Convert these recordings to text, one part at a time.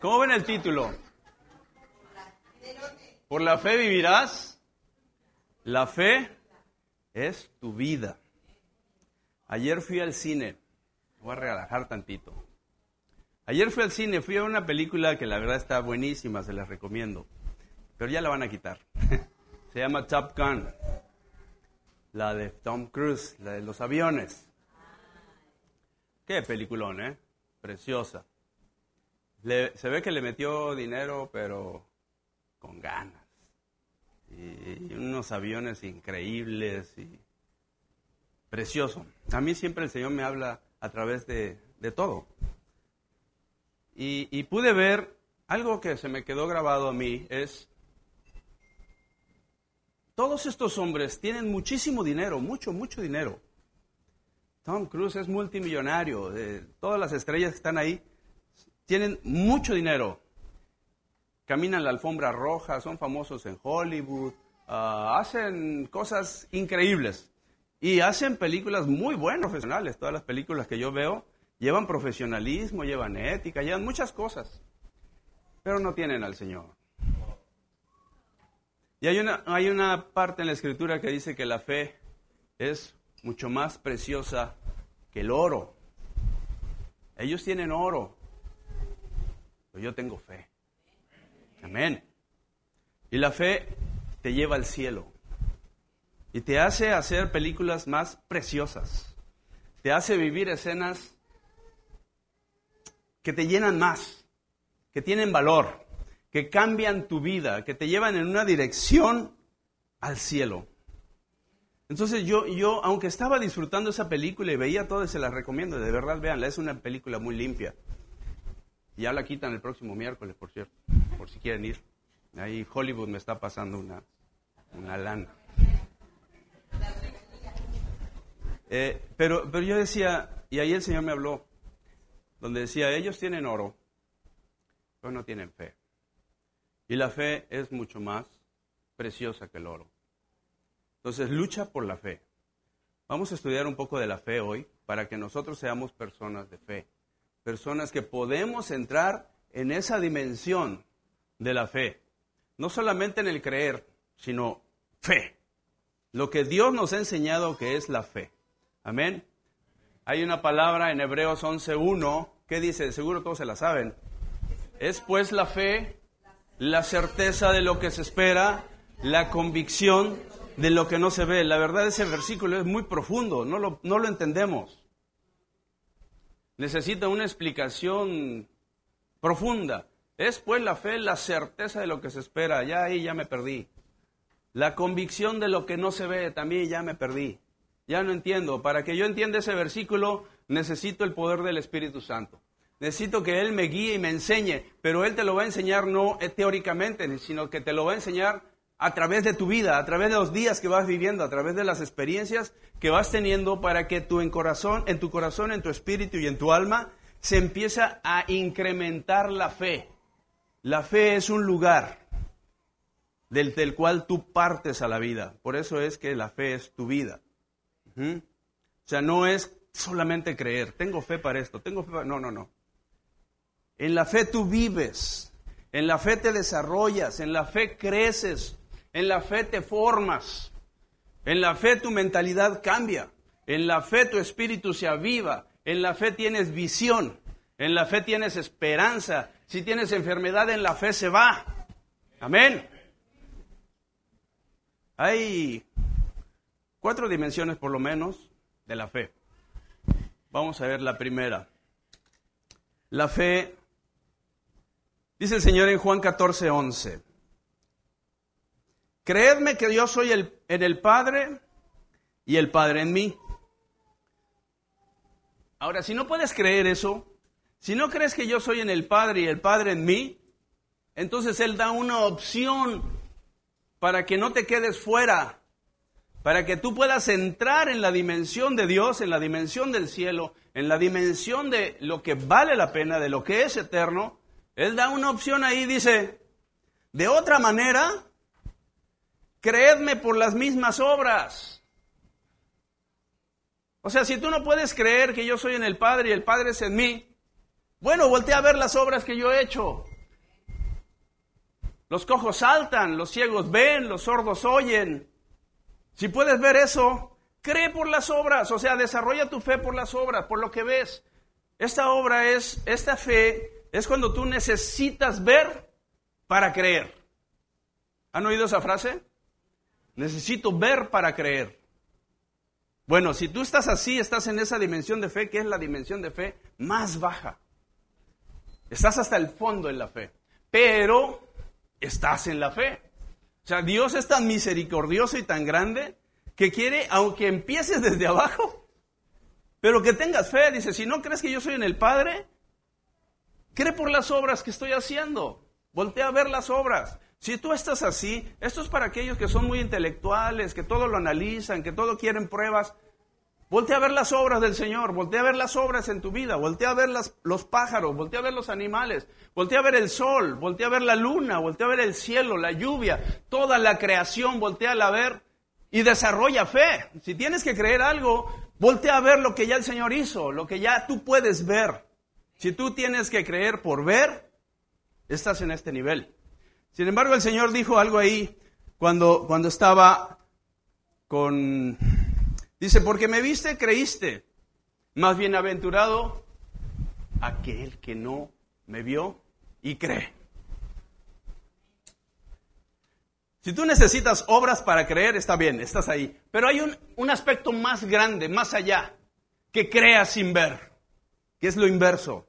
¿Cómo ven el título? Por la fe vivirás. La fe es tu vida. Ayer fui al cine. Voy a relajar tantito. Ayer fui al cine, fui a una película que la verdad está buenísima, se las recomiendo. Pero ya la van a quitar. se llama Top Gun. La de Tom Cruise, la de los aviones. Qué peliculón, ¿eh? Preciosa. Se ve que le metió dinero, pero con ganas. Y, unos aviones increíbles y precioso. A mí siempre el Señor me habla a través de, todo. Y, pude ver algo que se me quedó grabado a mí es todos estos hombres tienen muchísimo dinero, mucho, mucho dinero. Tom Cruise es multimillonario. todas las estrellas que están ahí tienen mucho dinero. Caminan la alfombra roja, son famosos en Hollywood, ah, hacen cosas increíbles. Y hacen películas muy buenas, profesionales. Todas las películas que yo veo llevan profesionalismo, llevan ética, llevan muchas cosas. Pero no tienen al Señor. Y hay una, hay una parte en la escritura que dice que la fe es mucho más preciosa que el oro. Ellos tienen oro, yo tengo fe. Amén. Y la fe te lleva al cielo y te hace hacer películas más preciosas. Te hace vivir escenas que te llenan más, que tienen valor, que cambian tu vida, que te llevan en una dirección al cielo. Entonces yo, yo, aunque estaba disfrutando esa película y veía todo, se la recomiendo, de verdad véanla, es una película muy limpia. Ya la quitan el próximo miércoles, por cierto, por si quieren ir. Ahí Hollywood me está pasando una, una lana. Eh, pero, pero yo decía, y ahí el Señor me habló, donde decía, ellos tienen oro, pero no tienen fe. Y la fe es mucho más preciosa que el oro. Entonces, lucha por la fe. Vamos a estudiar un poco de la fe hoy para que nosotros seamos personas de fe. Personas que podemos entrar en esa dimensión de la fe. No solamente en el creer, sino fe. Lo que Dios nos ha enseñado que es la fe. Amén. Hay una palabra en Hebreos 11.1 que dice, seguro todos se la saben. Es pues la fe, la certeza de lo que se espera, la convicción de lo que no se ve. La verdad ese versículo es muy profundo, no lo, no lo entendemos. Necesita una explicación profunda. Es pues la fe, la certeza de lo que se espera. Ya ahí ya me perdí. La convicción de lo que no se ve, también ya me perdí. Ya no entiendo. Para que yo entienda ese versículo, necesito el poder del Espíritu Santo. Necesito que Él me guíe y me enseñe, pero Él te lo va a enseñar no teóricamente, sino que te lo va a enseñar a través de tu vida, a través de los días que vas viviendo, a través de las experiencias que vas teniendo para que tu en, corazón, en tu corazón, en tu espíritu y en tu alma se empieza a incrementar la fe. La fe es un lugar del, del cual tú partes a la vida. Por eso es que la fe es tu vida. O sea, no es solamente creer, tengo fe para esto, tengo fe para... No, no, no. En la fe tú vives, en la fe te desarrollas, en la fe creces, en la fe te formas. En la fe tu mentalidad cambia. En la fe tu espíritu se aviva. En la fe tienes visión. En la fe tienes esperanza. Si tienes enfermedad, en la fe se va. Amén. Hay cuatro dimensiones por lo menos de la fe. Vamos a ver la primera. La fe, dice el Señor en Juan 14, 11. Creedme que yo soy el, en el Padre y el Padre en mí. Ahora, si no puedes creer eso, si no crees que yo soy en el Padre y el Padre en mí, entonces Él da una opción para que no te quedes fuera, para que tú puedas entrar en la dimensión de Dios, en la dimensión del cielo, en la dimensión de lo que vale la pena, de lo que es eterno. Él da una opción ahí, dice, de otra manera, creedme por las mismas obras. O sea, si tú no puedes creer que yo soy en el Padre y el Padre es en mí, bueno, voltea a ver las obras que yo he hecho. los cojos saltan, los ciegos ven, los sordos oyen. Si puedes ver eso, cree por las obras, o sea, desarrolla tu fe por las obras, por lo que ves. Esta obra es, esta fe es cuando tú necesitas ver para creer. ¿Han oído esa frase? Necesito ver para creer. Bueno, si tú estás así, estás en esa dimensión de fe, que es la dimensión de fe más baja. Estás hasta el fondo en la fe, pero estás en la fe. O sea, Dios es tan misericordioso y tan grande que quiere, aunque empieces desde abajo, pero que tengas fe. Dice, si no crees que yo soy en el Padre, cree por las obras que estoy haciendo. Voltea a ver las obras. Si tú estás así, esto es para aquellos que son muy intelectuales, que todo lo analizan, que todo quieren pruebas. Voltea a ver las obras del Señor, voltea a ver las obras en tu vida, voltea a ver los pájaros, voltea a ver los animales, voltea a ver el sol, voltea a ver la luna, voltea a ver el cielo, la lluvia, toda la creación, voltea a ver y desarrolla fe. Si tienes que creer algo, voltea a ver lo que ya el Señor hizo, lo que ya tú puedes ver. Si tú tienes que creer por ver, estás en este nivel. Sin embargo, el Señor dijo algo ahí cuando, cuando estaba con Dice, porque me viste, creíste. Más bienaventurado aquel que no me vio y cree. Si tú necesitas obras para creer, está bien, estás ahí. Pero hay un, un, aspecto más grande, más allá, que creas sin ver, que es lo inverso.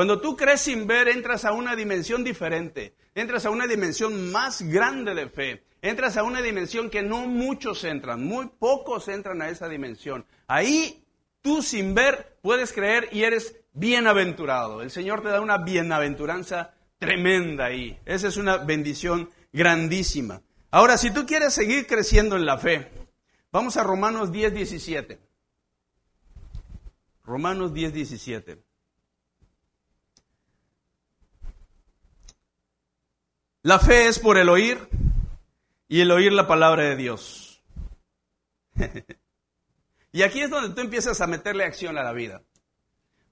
Cuando tú crees sin ver, entras a una dimensión diferente, entras a una dimensión más grande de fe, entras a una dimensión que no muchos entran, muy pocos entran a esa dimensión. Ahí tú sin ver puedes creer y eres bienaventurado. El Señor te da una bienaventuranza tremenda ahí. Esa es una bendición grandísima. Ahora, si tú quieres seguir creciendo en la fe, vamos a Romanos 10, 17. Romanos 10, 17. La fe es por el oír y el oír la palabra de Dios. y aquí es donde tú empiezas a meterle acción a la vida.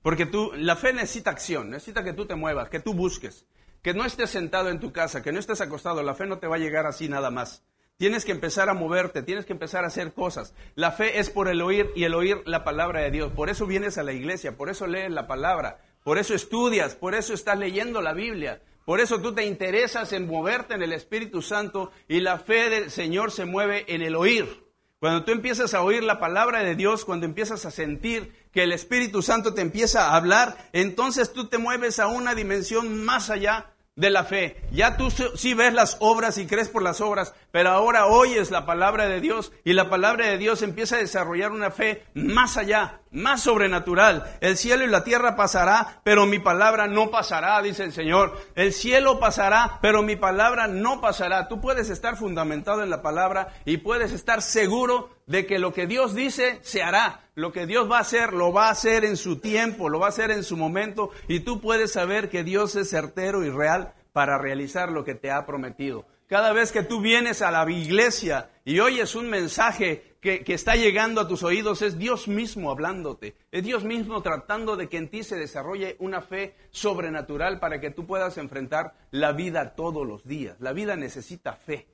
Porque tú, la fe necesita acción, necesita que tú te muevas, que tú busques, que no estés sentado en tu casa, que no estés acostado. La fe no te va a llegar así nada más. Tienes que empezar a moverte, tienes que empezar a hacer cosas. La fe es por el oír y el oír la palabra de Dios. Por eso vienes a la iglesia, por eso lees la palabra, por eso estudias, por eso estás leyendo la Biblia, por eso tú te interesas en moverte en el Espíritu Santo y la fe del Señor se mueve en el oír. Cuando tú empiezas a oír la palabra de Dios, cuando empiezas a sentir que el Espíritu Santo te empieza a hablar, entonces tú te mueves a una dimensión más allá de la fe. Ya tú sí ves las obras y crees por las obras, pero ahora oyes la palabra de Dios y la palabra de Dios empieza a desarrollar una fe más allá, más sobrenatural. El cielo y la tierra pasará, pero mi palabra no pasará, dice el Señor. El cielo pasará, pero mi palabra no pasará. Tú puedes estar fundamentado en la palabra y puedes estar seguro de que lo que Dios dice se hará. Lo que Dios va a hacer, lo va a hacer en su tiempo, lo va a hacer en su momento y tú puedes saber que Dios es certero y real para realizar lo que te ha prometido. Cada vez que tú vienes a la iglesia y oyes un mensaje que, que, está llegando a tus oídos, es Dios mismo hablándote. Es Dios mismo tratando de que en ti se desarrolle una fe sobrenatural para que tú puedas enfrentar la vida todos los días. La vida necesita fe.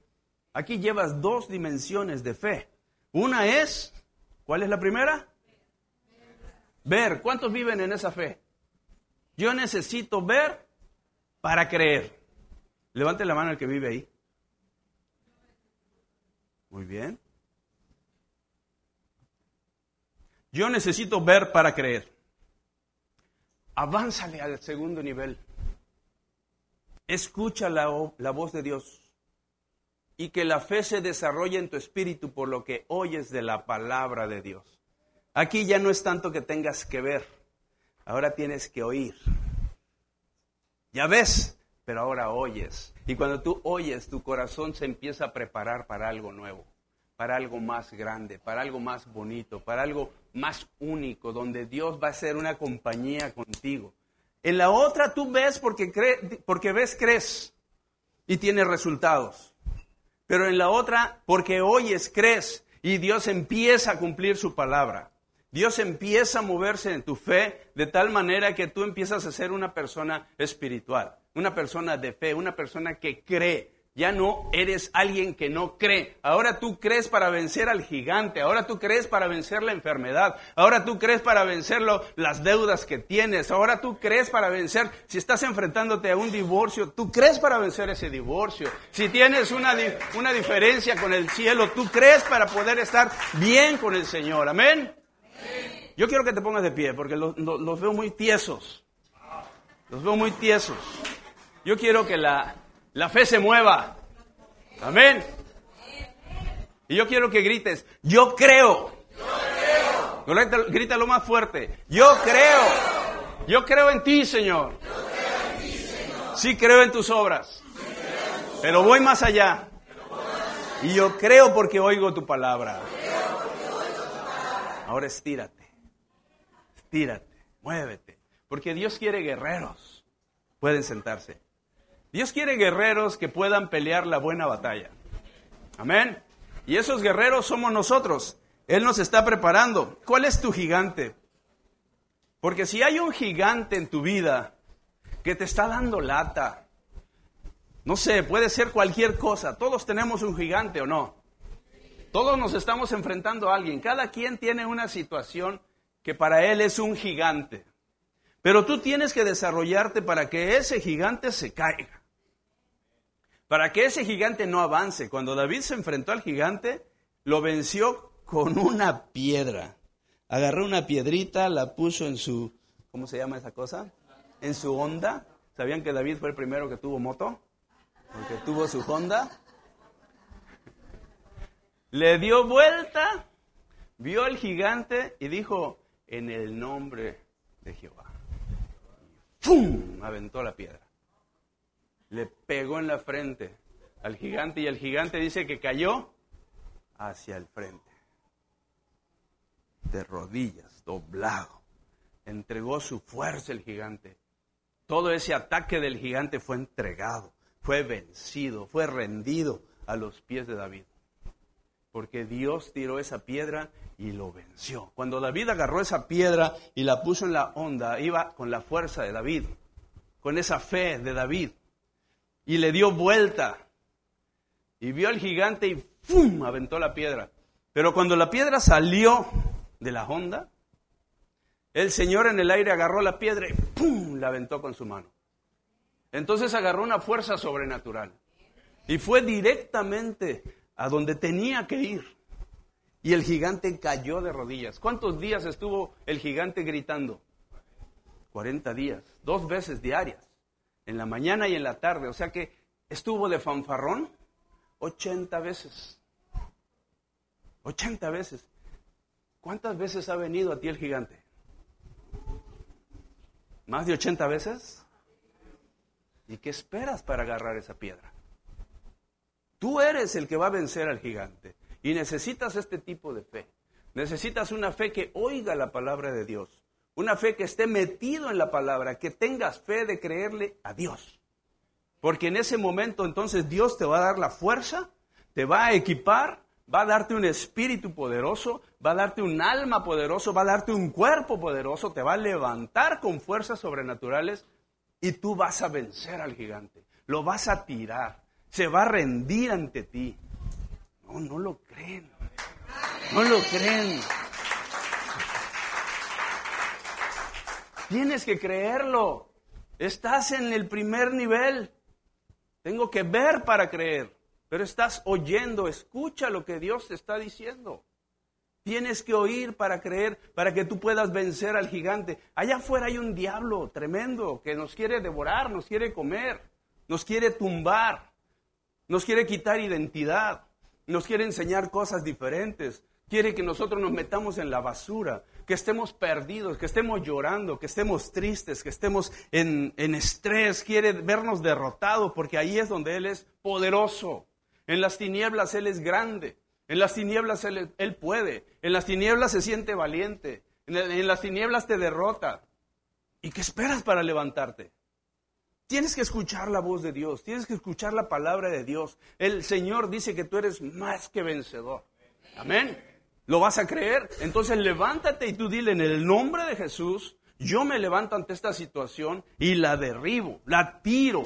Aquí llevas dos dimensiones de fe. Una es, ¿cuál es la primera? Ver, ¿cuántos viven en esa fe? Yo necesito ver para creer. Levante la mano el que vive ahí. Muy bien. Yo necesito ver para creer. Avánzale al segundo nivel. Escucha la, la, voz de Dios y que la fe se desarrolle en tu espíritu por lo que oyes de la palabra de Dios. Aquí ya no es tanto que tengas que ver, ahora tienes que oír. Ya ves, pero ahora oyes. Y cuando tú oyes, tu corazón se empieza a preparar para algo nuevo, para algo más grande, para algo más bonito, para algo más único, donde Dios va a ser una compañía contigo. En la otra tú ves porque, porque ves, crees y tienes resultados. Pero en la otra, porque oyes, crees y Dios empieza a cumplir su palabra. Dios empieza a moverse en tu fe de tal manera que tú empiezas a ser una persona espiritual. una persona de fe, una persona que cree. Ya no eres alguien que no cree. Ahora tú crees para vencer al gigante. Ahora tú crees para vencer la enfermedad. Ahora tú crees para vencer las deudas que tienes. Ahora tú crees para vencer, si estás enfrentándote a un divorcio, tú crees para vencer ese divorcio. Si tienes una, una diferencia con el cielo, tú crees para poder estar bien con el Señor. Amén. Yo quiero que te pongas de pie porque los, los veo muy tiesos. Los veo muy tiesos. Yo quiero que la, la fe se mueva. Amén. Y yo quiero que grites, yo creo. Yo creo. Grita, lo más fuerte. Yo creo. Yo creo en ti, Señor. Sí creo en tus obras. Pero voy más allá. Y yo creo porque oigo tu palabra. Ahora estírate. Estírate. Muévete. Porque Dios quiere guerreros. Pueden sentarse. Dios quiere guerreros que puedan pelear la buena batalla. Amén. Y esos guerreros somos nosotros. Él nos está preparando. ¿Cuál es tu gigante? Porque si hay un gigante en tu vida que te está dando lata, no sé, puede ser cualquier cosa. Todos tenemos un gigante o no. Todos nos estamos enfrentando a alguien. Cada quien tiene una situación que para él es un gigante. Pero tú tienes que desarrollarte para que ese gigante se caiga para que ese gigante no avance. Cuando David se enfrentó al gigante, lo venció con una piedra. Agarró una piedrita, la puso en su, ¿cómo se llama esa cosa? En su onda. ¿Sabían que David fue el primero que tuvo moto? Porque tuvo su Honda. Le dio vuelta, vio al gigante y dijo, en el nombre de Jehová. ¡Pum! Aventó la piedra le pegó en la frente al gigante y el gigante dice que cayó hacia el frente, de rodillas, doblado. Entregó su fuerza el gigante. Todo ese ataque del gigante fue entregado, fue vencido, fue rendido a los pies de David. Porque Dios tiró esa piedra y lo venció. Cuando David agarró esa piedra y la puso en la onda, iba con la fuerza de David, con esa fe de David y le dio vuelta. Y vio al gigante y ¡pum! aventó la piedra. Pero cuando la piedra salió de la honda, el Señor en el aire agarró la piedra y ¡pum! la aventó con su mano. Entonces agarró una fuerza sobrenatural y fue directamente a donde tenía que ir. Y el gigante cayó de rodillas. ¿Cuántos días estuvo el gigante gritando? 40 días, dos veces diarias en la mañana y en la tarde. O sea que estuvo de fanfarrón 80 veces. 80 veces. ¿Cuántas veces ha venido a ti el gigante? ¿Más de 80 veces? ¿Y qué esperas para agarrar esa piedra? Tú eres el que va a vencer al gigante y necesitas este tipo de fe. Necesitas una fe que oiga la palabra de Dios. Una fe que esté metido en la palabra, que tengas fe de creerle a Dios. Porque en ese momento entonces Dios te va a dar la fuerza, te va a equipar, va a darte un espíritu poderoso, va a darte un alma poderoso, va a darte un cuerpo poderoso, te va a levantar con fuerzas sobrenaturales y tú vas a vencer al gigante. Lo vas a tirar, se va a rendir ante ti. No, no lo creen. No lo creen. Tienes que creerlo. Estás en el primer nivel. Tengo que ver para creer. Pero estás oyendo, escucha lo que Dios te está diciendo. Tienes que oír para creer, para que tú puedas vencer al gigante. Allá afuera hay un diablo tremendo que nos quiere devorar, nos quiere comer, nos quiere tumbar, nos quiere quitar identidad, nos quiere enseñar cosas diferentes, quiere que nosotros nos metamos en la basura, que estemos perdidos, que estemos llorando, que estemos tristes, que estemos en, estrés, quiere vernos derrotados, porque ahí es donde Él es poderoso. En las tinieblas Él es grande, en las tinieblas Él, puede, en las tinieblas se siente valiente, en, en las tinieblas te derrota. ¿Y qué esperas para levantarte? Tienes que escuchar la voz de Dios, tienes que escuchar la palabra de Dios. El Señor dice que tú eres más que vencedor. Amén. ¿Lo vas a creer? Entonces levántate y tú dile en el nombre de Jesús, yo me levanto ante esta situación y la derribo, la tiro.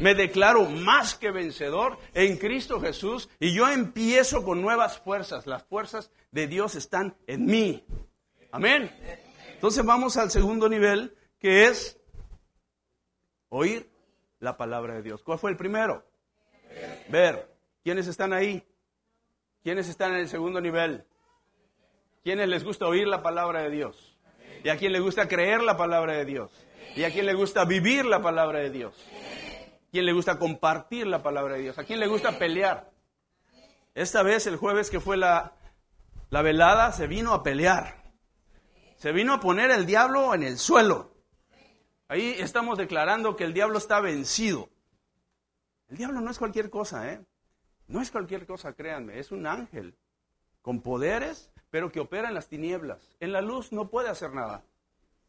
Me declaro más que vencedor en Cristo Jesús y yo empiezo con nuevas fuerzas. Las fuerzas de Dios están en mí. Amén. Entonces vamos al segundo nivel que es oír la palabra de Dios. ¿Cuál fue el primero? Ver. ¿Quiénes están ahí? ¿Quiénes están en el segundo nivel? ¿Quiénes les gusta oír la palabra de Dios? ¿Y a quién le gusta creer la palabra de Dios? ¿Y a quién le gusta vivir la palabra de Dios? quién le gusta compartir la palabra de Dios? ¿A quién le gusta pelear? Esta vez, el jueves que fue la, la velada, se vino a pelear. Se vino a poner el diablo en el suelo. Ahí estamos declarando que el diablo está vencido. El diablo no es cualquier cosa, ¿eh? No es cualquier cosa, créanme, es un ángel con poderes, pero que opera en las tinieblas. En la luz no puede hacer nada.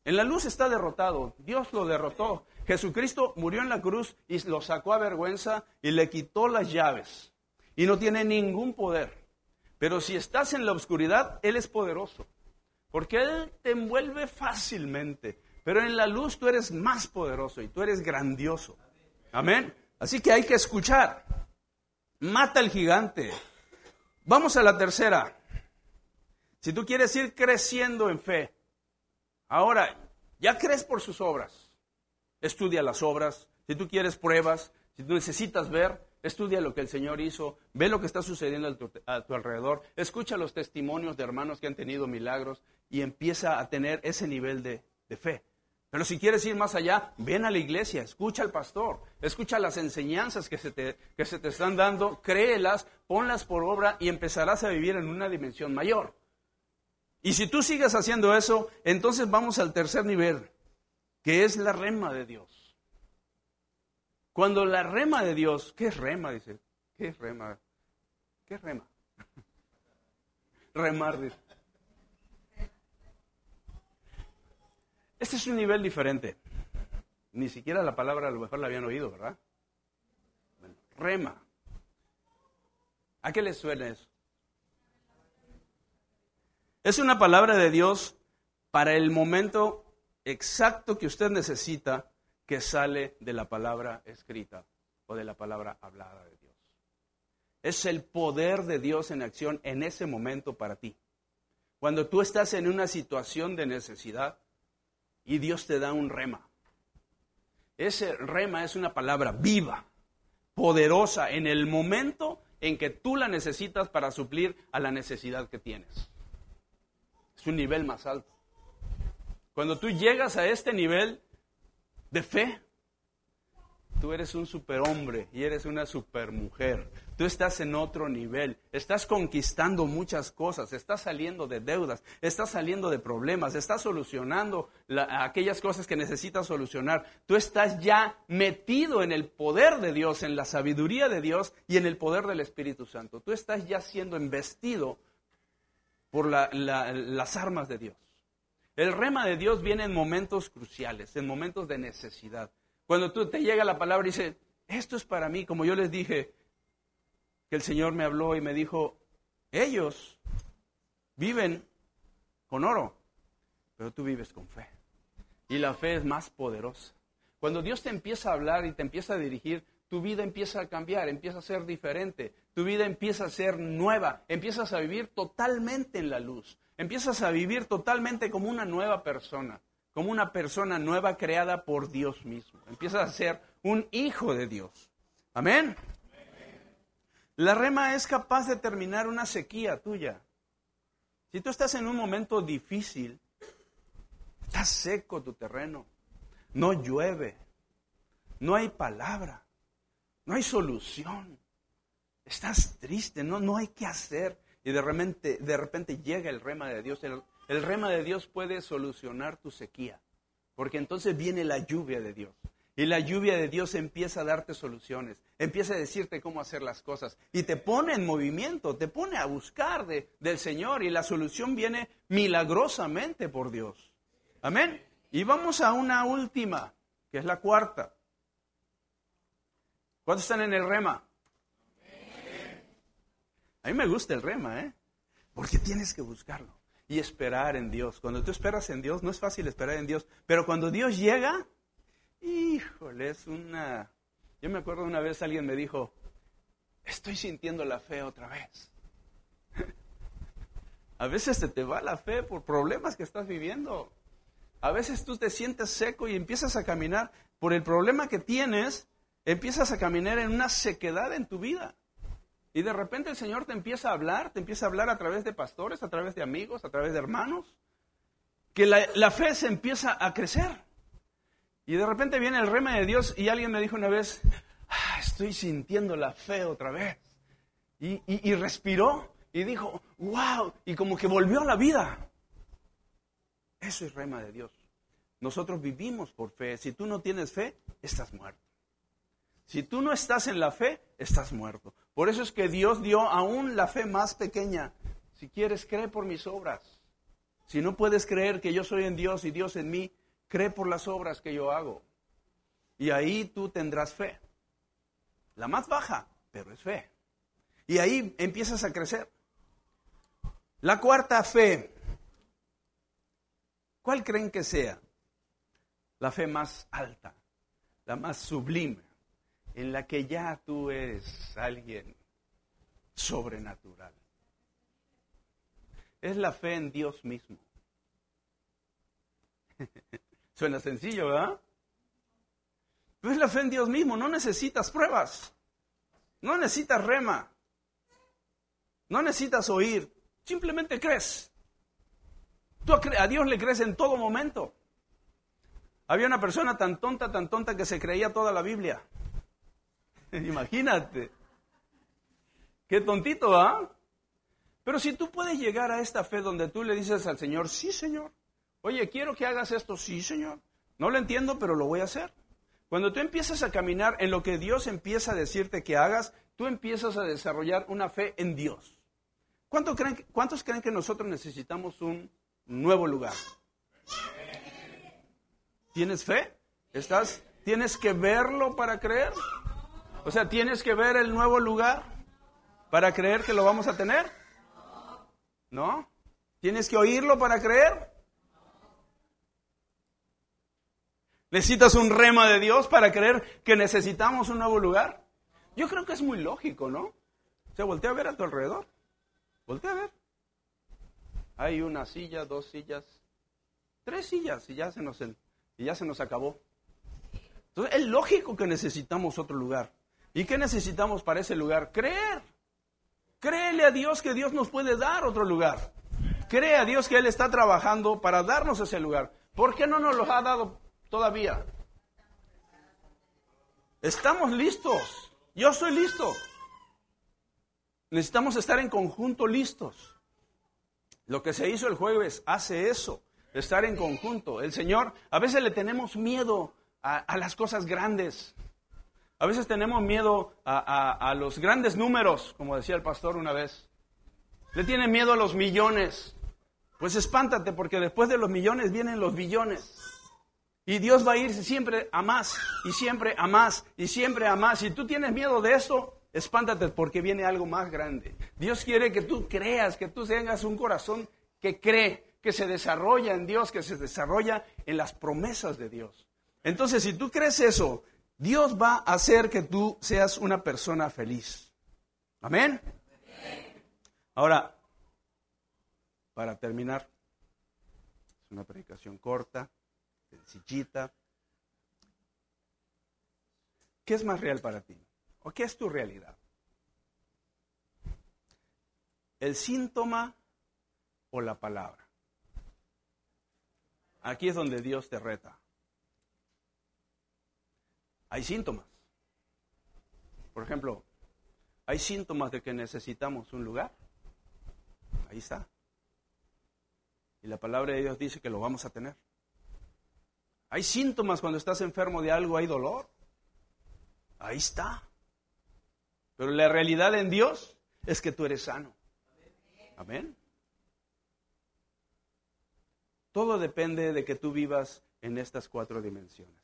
En la luz está derrotado, Dios lo derrotó. Jesucristo murió en la cruz y lo sacó a vergüenza y le quitó las llaves. Y no tiene ningún poder. Pero si estás en la oscuridad, Él es poderoso. Porque Él te envuelve fácilmente. Pero en la luz tú eres más poderoso y tú eres grandioso. Amén. Así que hay que escuchar. Mata al gigante. Vamos a la tercera. Si tú quieres ir creciendo en fe, Ahora, ya crees por sus obras. Estudia las obras. Si tú quieres pruebas, si tú necesitas ver, estudia lo que el Señor hizo, ve lo que está sucediendo a tu, alrededor, escucha los testimonios de hermanos que han tenido milagros y empieza a tener ese nivel de, de fe. Pero si quieres ir más allá, ven a la iglesia, escucha al pastor, escucha las enseñanzas que se, te, que se te están dando, créelas, ponlas por obra y empezarás a vivir en una dimensión mayor. Y si tú sigues haciendo eso, entonces vamos al tercer nivel, que es la rema de Dios. Cuando la rema de Dios, ¿qué es rema? Dice, ¿qué es rema? ¿Qué es rema? Remar, dice. Este es un nivel diferente. Ni siquiera la palabra a lo mejor la habían oído, ¿verdad? rema. ¿A qué les suena eso? Es una palabra de Dios para el momento exacto que usted necesita que sale de la palabra escrita o de la palabra hablada de Dios. Es el poder de Dios en acción en ese momento para ti. Cuando tú estás en una situación de necesidad y Dios te da un rema. Ese rema es una palabra viva, poderosa en el momento en que tú la necesitas para suplir a la necesidad que tienes. Un nivel más alto. Cuando tú llegas a este nivel de fe, tú eres un superhombre y eres una supermujer. Tú estás en otro nivel, estás conquistando muchas cosas, estás saliendo de deudas, estás saliendo de problemas, estás solucionando aquellas cosas que necesitas solucionar. Tú estás ya metido en el poder de Dios, en la sabiduría de Dios y en el poder del Espíritu Santo. Tú estás ya siendo investido por las armas de Dios. El rema de Dios viene en momentos cruciales, en momentos de necesidad. Cuando tú te llega la palabra y dice, esto es para mí, como yo les dije, que el Señor me habló y me dijo, ellos viven con oro, pero tú vives con fe. Y la fe es más poderosa. Cuando Dios te empieza a hablar y te empieza a dirigir, tu vida empieza a cambiar, empieza a ser diferente, tu vida empieza a ser nueva, empiezas a vivir totalmente en la luz, empiezas a vivir totalmente como una nueva persona, como una persona nueva creada por Dios mismo, empiezas a ser un hijo de Dios. Amén. La rema es capaz de terminar una sequía tuya. Si tú estás en un momento difícil, está seco tu terreno, no llueve, no hay palabra, no hay solución. Estás triste, no, no hay qué hacer. Y de repente, de repente llega el rema de Dios. El, el rema de Dios puede solucionar tu sequía. Porque entonces viene la lluvia de Dios. Y la lluvia de Dios empieza a darte soluciones, empieza a decirte cómo hacer las cosas y te pone en movimiento, te pone a buscar de, del Señor y la solución viene milagrosamente por Dios. Amén. Y vamos a una última, que es la cuarta. ¿Cuántos están en el rema? A mí me gusta el rema, ¿eh? Porque tienes que buscarlo. y esperar en Dios. Cuando tú esperas en Dios, no es fácil esperar en Dios, pero cuando Dios llega, híjole, es una... Yo me acuerdo una vez alguien me dijo, estoy sintiendo la fe otra vez. A veces se te va la fe por problemas que estás viviendo. A veces tú te sientes seco y empiezas a caminar por el problema que tienes, empiezas a caminar en una sequedad en tu vida. Y de repente el Señor te empieza a hablar, te empieza a hablar a través de pastores, a través de amigos, a través de hermanos, que la, fe se empieza a crecer. Y de repente viene el rema de Dios y alguien me dijo una vez, ah, estoy sintiendo la fe otra vez. Y, y respiró y dijo, wow, y como que volvió a la vida. Eso es rema de Dios. Nosotros vivimos por fe. Si tú no tienes fe, estás muerto. Si tú no estás en la fe, estás muerto. Por eso es que Dios dio aún la fe más pequeña. Si quieres, cree por mis obras. Si no puedes creer que yo soy en Dios y Dios en mí, cree por las obras que yo hago. Y ahí tú tendrás fe. La más baja, pero es fe. Y ahí empiezas a crecer. La cuarta fe ¿Cuál creen que sea la fe más alta, la más sublime, en la que ya tú eres alguien sobrenatural? Es la fe en Dios mismo. Suena sencillo, ¿verdad? Es la fe en Dios mismo, no necesitas pruebas, no necesitas rema, no necesitas oír, simplemente crees. Tú a Dios le crees en todo momento. Había una persona tan tonta, tan tonta que se creía toda la Biblia. Imagínate. Qué tontito, ¿ah? Pero si tú puedes llegar a esta fe donde tú le dices al Señor, sí, Señor. Oye, quiero que hagas esto, sí, Señor. No lo entiendo, pero lo voy a hacer. Cuando tú empiezas a caminar en lo que Dios empieza a decirte que hagas, tú empiezas a desarrollar una fe en Dios. creen, ¿Cuántos creen que nosotros necesitamos un nuevo lugar. ¿Tienes fe? ¿Estás? ¿Tienes que verlo para creer? O sea, ¿tienes que ver el nuevo lugar para creer que lo vamos a tener? ¿No? ¿Tienes que oírlo para creer? ¿Necesitas un rema de Dios para creer que necesitamos un nuevo lugar? Yo creo que es muy lógico, ¿no? O sea, voltea a ver a tu alrededor. Voltea a ver. Hay una silla, dos sillas, tres sillas y ya se nos, y ya se nos acabó. Entonces es lógico que necesitamos otro lugar. ¿Y qué necesitamos para ese lugar? Creer. Créele a Dios que Dios nos puede dar otro lugar. Cree a Dios que Él está trabajando para darnos ese lugar. ¿Por qué no nos lo ha dado todavía? Estamos listos. Yo soy listo. Necesitamos estar en conjunto listos. Lo que se hizo el jueves hace eso, estar en conjunto. El Señor, a veces le tenemos miedo a, las cosas grandes. A veces tenemos miedo a, los grandes números, como decía el pastor una vez. Le tiene miedo a los millones. Pues espántate porque después de los millones vienen los billones. Y Dios va a ir siempre a más, y siempre a más, y siempre a más. Si tú tienes miedo de eso, espántate porque viene algo más grande. Dios quiere que tú creas, que tú tengas un corazón que cree, que se desarrolla en Dios, que se desarrolla en las promesas de Dios. Entonces, si tú crees eso, Dios va a hacer que tú seas una persona feliz. Amén. Ahora, para terminar, es una predicación corta, sencillita. ¿Qué es más real para ti? ¿O qué es tu realidad? ¿El síntoma o la palabra? Aquí es donde Dios te reta. Hay síntomas. Por ejemplo, hay síntomas de que necesitamos un lugar. Ahí está. Y la palabra de Dios dice que lo vamos a tener. Hay síntomas cuando estás enfermo de algo, hay dolor. Ahí está. Pero la realidad en Dios es que tú eres sano. Amén. Todo depende de que tú vivas en estas cuatro dimensiones.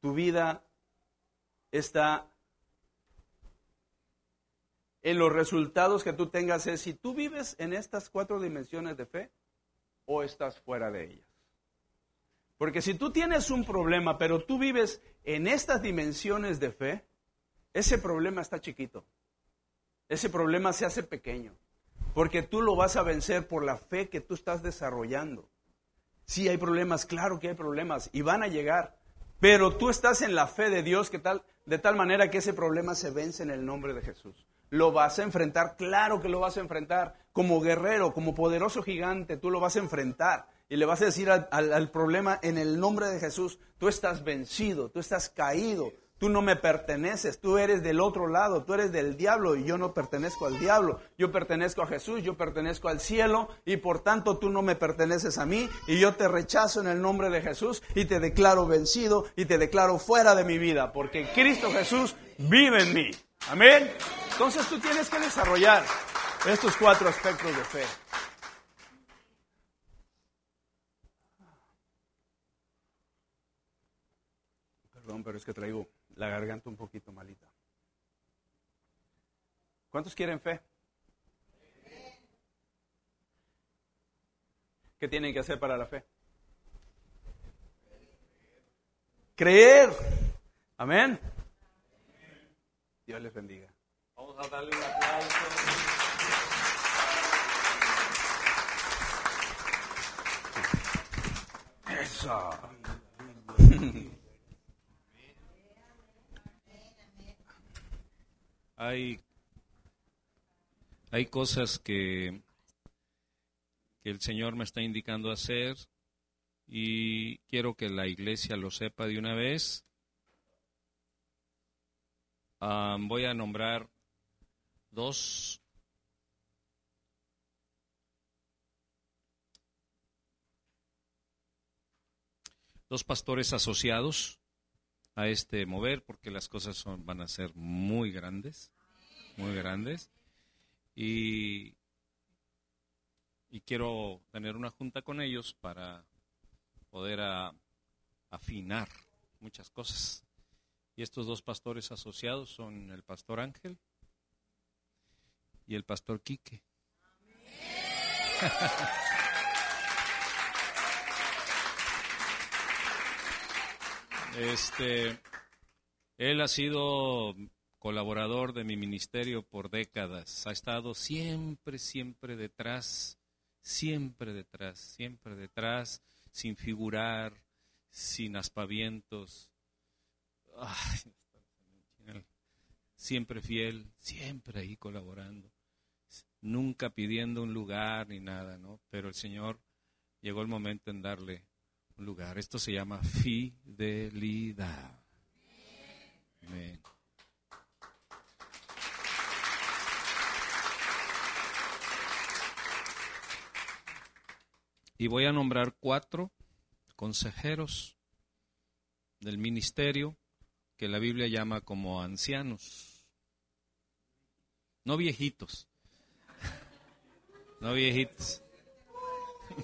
Tu vida está en los resultados que tú tengas es si tú vives en estas cuatro dimensiones de fe o estás fuera de ellas. Porque si tú tienes un problema, pero tú vives en estas dimensiones de fe, ese problema está chiquito. Ese problema se hace pequeño. Porque tú lo vas a vencer por la fe que tú estás desarrollando. Sí hay problemas, claro que hay problemas y van a llegar. Pero tú estás en la fe de Dios que tal, de tal manera que ese problema se vence en el nombre de Jesús. Lo vas a enfrentar, claro que lo vas a enfrentar. Como guerrero, como poderoso gigante, tú lo vas a enfrentar y le vas a decir al, problema en el nombre de Jesús, tú estás vencido, tú estás caído, tú no me perteneces, tú eres del otro lado, tú eres del diablo y yo no pertenezco al diablo, yo pertenezco a Jesús, yo pertenezco al cielo y por tanto tú no me perteneces a mí y yo te rechazo en el nombre de Jesús y te declaro vencido y te declaro fuera de mi vida porque Cristo Jesús vive en mí. Amén. Entonces tú tienes que desarrollar estos cuatro aspectos de fe. Perdón, pero es que traigo la garganta un poquito malita. ¿Cuántos quieren fe? ¿Qué tienen que hacer para la fe? Creer. Amén. Dios les bendiga. Vamos a darle un aplauso. Eso. Hay, hay cosas que, que el Señor me está indicando hacer y quiero que la iglesia lo sepa de una vez. voy a nombrar dos dos pastores asociados a este mover porque las cosas son, van a ser muy grandes, muy grandes. Y, y quiero tener una junta con ellos para poder afinar muchas cosas. Y estos dos pastores asociados son el pastor Ángel y el pastor Quique. Este, él ha sido colaborador de mi ministerio por décadas. Ha estado siempre, siempre detrás, siempre detrás, siempre detrás, sin figurar, sin aspavientos. siempre fiel, siempre ahí colaborando. Nunca pidiendo un lugar ni nada, ¿no? Pero el Señor llegó el momento en darle lugar. Esto se llama fidelidad. Y voy a nombrar cuatro consejeros del ministerio que la Biblia llama como ancianos. No viejitos. No viejitos.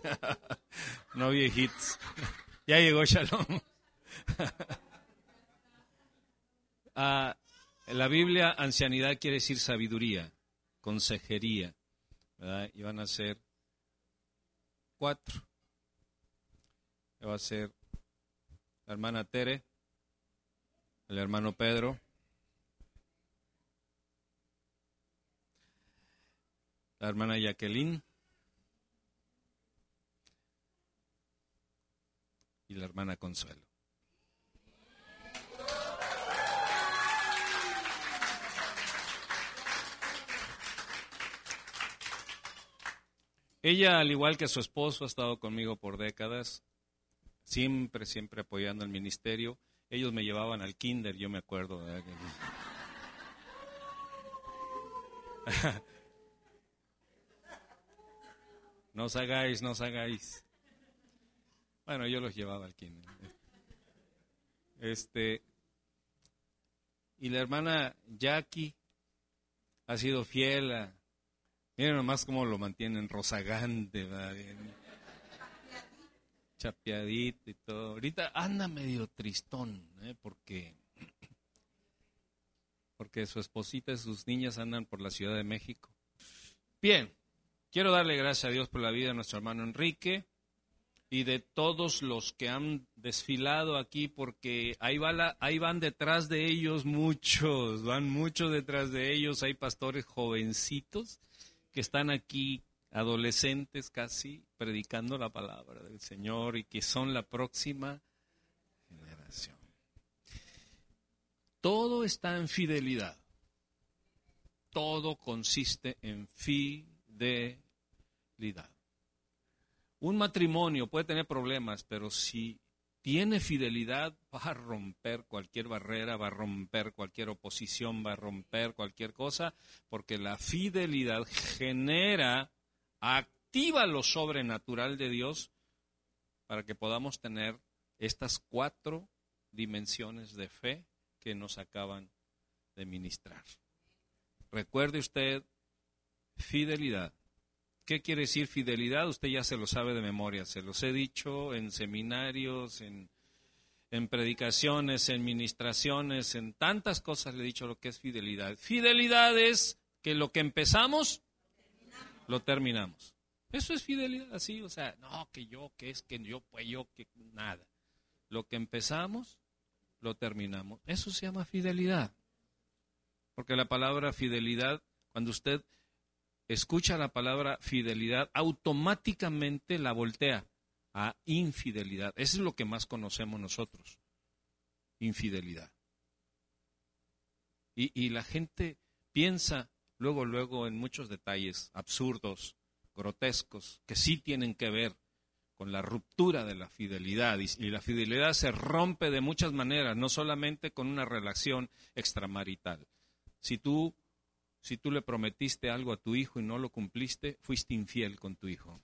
no viejitos. Ya llegó Shalom. Ah, en la Biblia, ancianidad quiere decir sabiduría, consejería. Y van a ser cuatro. Va a ser la hermana Tere, el hermano Pedro, la hermana Jacqueline, la hermana Consuelo. Ella, al igual que su esposo, ha estado conmigo por décadas, siempre, siempre apoyando el ministerio. Ellos me llevaban al kinder, yo me acuerdo. no os hagáis, no os hagáis. Bueno, yo los llevaba al kinder. Este, y la hermana Jackie ha sido fiel a, miren nomás cómo lo mantienen rozagante, chapeadito y todo. Ahorita anda medio tristón, ¿eh? porque, porque porque su esposita y sus niñas andan por la Ciudad de México. Bien, quiero darle gracias a Dios por la vida de nuestro hermano Enrique y de todos los que han desfilado aquí, porque ahí, va ahí van detrás de ellos muchos, van muchos detrás de ellos, hay pastores jovencitos que están aquí, adolescentes casi, predicando la palabra del Señor y que son la próxima generación. Todo está en fidelidad. Todo consiste en fidelidad. Un matrimonio puede tener problemas, pero si tiene fidelidad, va a romper cualquier barrera, va a romper cualquier oposición, va a romper cualquier cosa, porque la fidelidad genera, activa lo sobrenatural de Dios para que podamos tener estas cuatro dimensiones de fe que nos acaban de ministrar. Recuerde usted, fidelidad. ¿Qué quiere decir fidelidad? Usted ya se lo sabe de memoria, se los he dicho en seminarios, en, predicaciones, en ministraciones, en tantas cosas le he dicho lo que es fidelidad. Fidelidad es que lo que empezamos, lo terminamos. Eso es fidelidad, así, o sea, no, que yo, que es que yo, pues yo, que nada. Lo que empezamos, lo terminamos. Eso se llama fidelidad. Porque la palabra fidelidad, cuando usted escucha la palabra fidelidad, automáticamente la voltea a infidelidad. Eso es lo que más conocemos nosotros, infidelidad. Y, y la gente piensa luego, luego en muchos detalles absurdos, grotescos, que sí tienen que ver con la ruptura de la fidelidad. Y, la fidelidad se rompe de muchas maneras, no solamente con una relación extramarital. Si tú, si tú le prometiste algo a tu hijo y no lo cumpliste, fuiste infiel con tu hijo.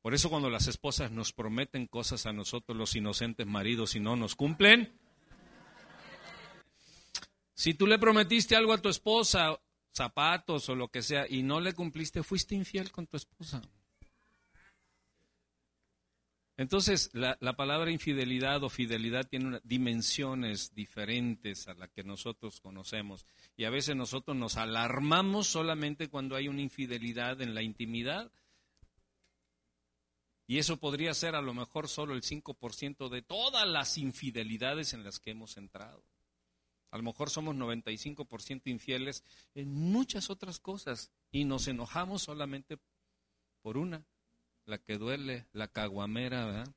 Por eso cuando las esposas nos prometen cosas a nosotros, los inocentes maridos, y no nos cumplen, si tú le prometiste algo a tu esposa, zapatos o lo que sea, y no le cumpliste, fuiste infiel con tu esposa. Entonces, la, palabra infidelidad o fidelidad tiene dimensiones diferentes a las que nosotros conocemos. Y a veces nosotros nos alarmamos solamente cuando hay una infidelidad en la intimidad. Y eso podría ser a lo mejor solo el 5% de todas las infidelidades en las que hemos entrado. A lo mejor somos 95% infieles en muchas otras cosas y nos enojamos solamente por una la que duele, la caguamera, ¿verdad?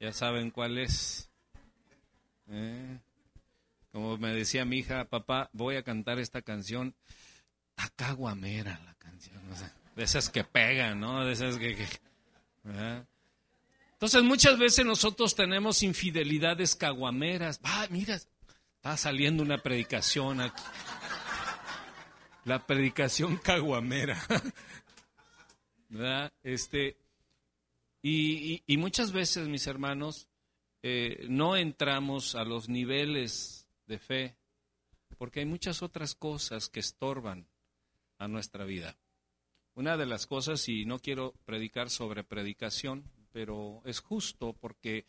Ya saben cuál es. ¿Eh? Como me decía mi hija, papá, voy a cantar esta canción. La caguamera la canción, de esas que pegan, ¿no? De esas que... Entonces muchas veces nosotros tenemos infidelidades caguameras. Ah, mira, está saliendo una predicación aquí. La predicación caguamera. Este, y, muchas veces, mis hermanos, eh, no entramos a los niveles de fe porque hay muchas otras cosas que estorban a nuestra vida. Una de las cosas, y no quiero predicar sobre predicación, pero es justo porque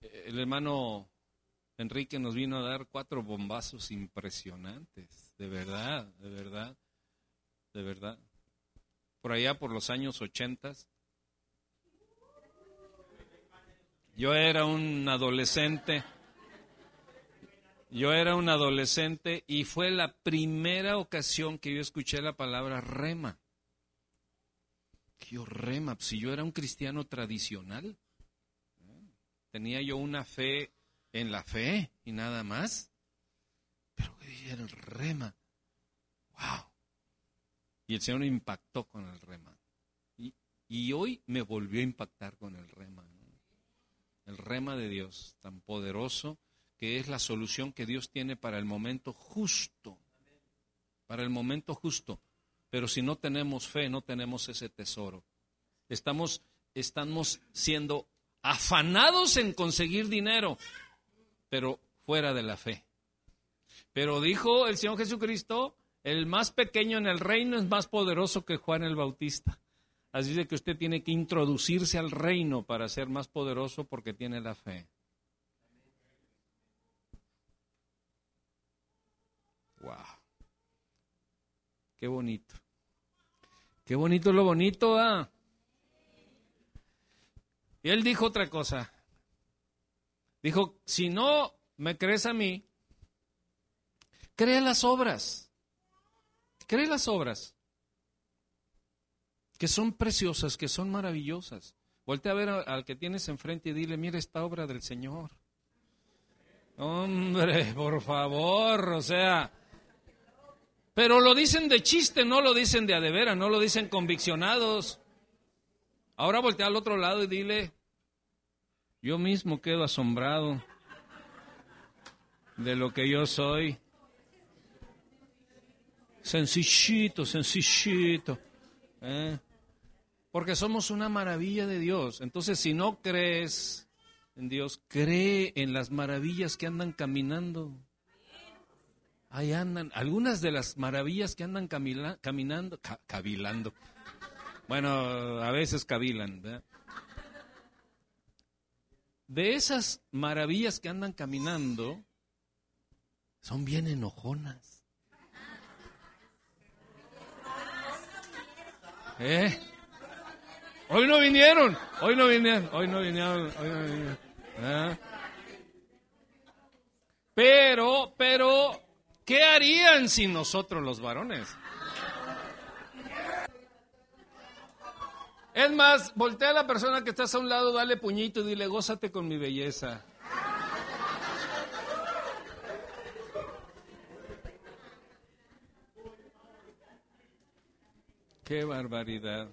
eh, el hermano Enrique nos vino a dar cuatro bombazos impresionantes, de verdad, de verdad, de verdad por allá por los años ochentas. Yo era un adolescente. Yo era un adolescente y fue la primera ocasión que yo escuché la palabra rema. ¿Qué rema? Si yo era un cristiano tradicional, tenía yo una fe en la fe y nada más. Pero era el rema. ¡Wow! Y el Señor impactó con el rema. Y, hoy me volvió a impactar con el rema. El rema de Dios, tan poderoso, que es la solución que Dios tiene para el momento justo. Para el momento justo. Pero si no tenemos fe, no tenemos ese tesoro. Estamos, estamos siendo afanados en conseguir dinero, pero fuera de la fe. Pero dijo el Señor Jesucristo, el más pequeño en el reino es más poderoso que Juan el Bautista. Así de que usted tiene que introducirse al reino para ser más poderoso porque tiene la fe. wow. Qué bonito. Qué bonito lo bonito, ¿ah? Y él dijo otra cosa. Dijo, si no me crees a mí, cree las obras. Cree las obras. Que son preciosas, que son maravillosas. Voltea a ver al que tienes enfrente y dile, mira esta obra del Señor. Hombre, por favor, o sea, pero lo dicen de chiste, no lo dicen de adevera, no lo dicen conviccionados. Ahora voltea al otro lado y dile, yo mismo quedo asombrado de lo que yo soy. Sencillito, sencillito. ¿eh? Porque somos una maravilla de Dios. Entonces, si no crees en Dios, cree en las maravillas que andan caminando. Ahí andan, algunas de las maravillas que andan caminando, cavilando. Bueno, a veces cavilan. De esas maravillas que andan caminando, son bien enojonas. ¿Eh? Hoy no vinieron, hoy no vinieron, hoy no vinieron, hoy no vinieron. ¿Eh? Pero, pero, ¿qué harían sin nosotros los varones? Es más, voltea a la persona que estás a un lado, dale puñito y dile, gózate con mi belleza. Qué barbaridad.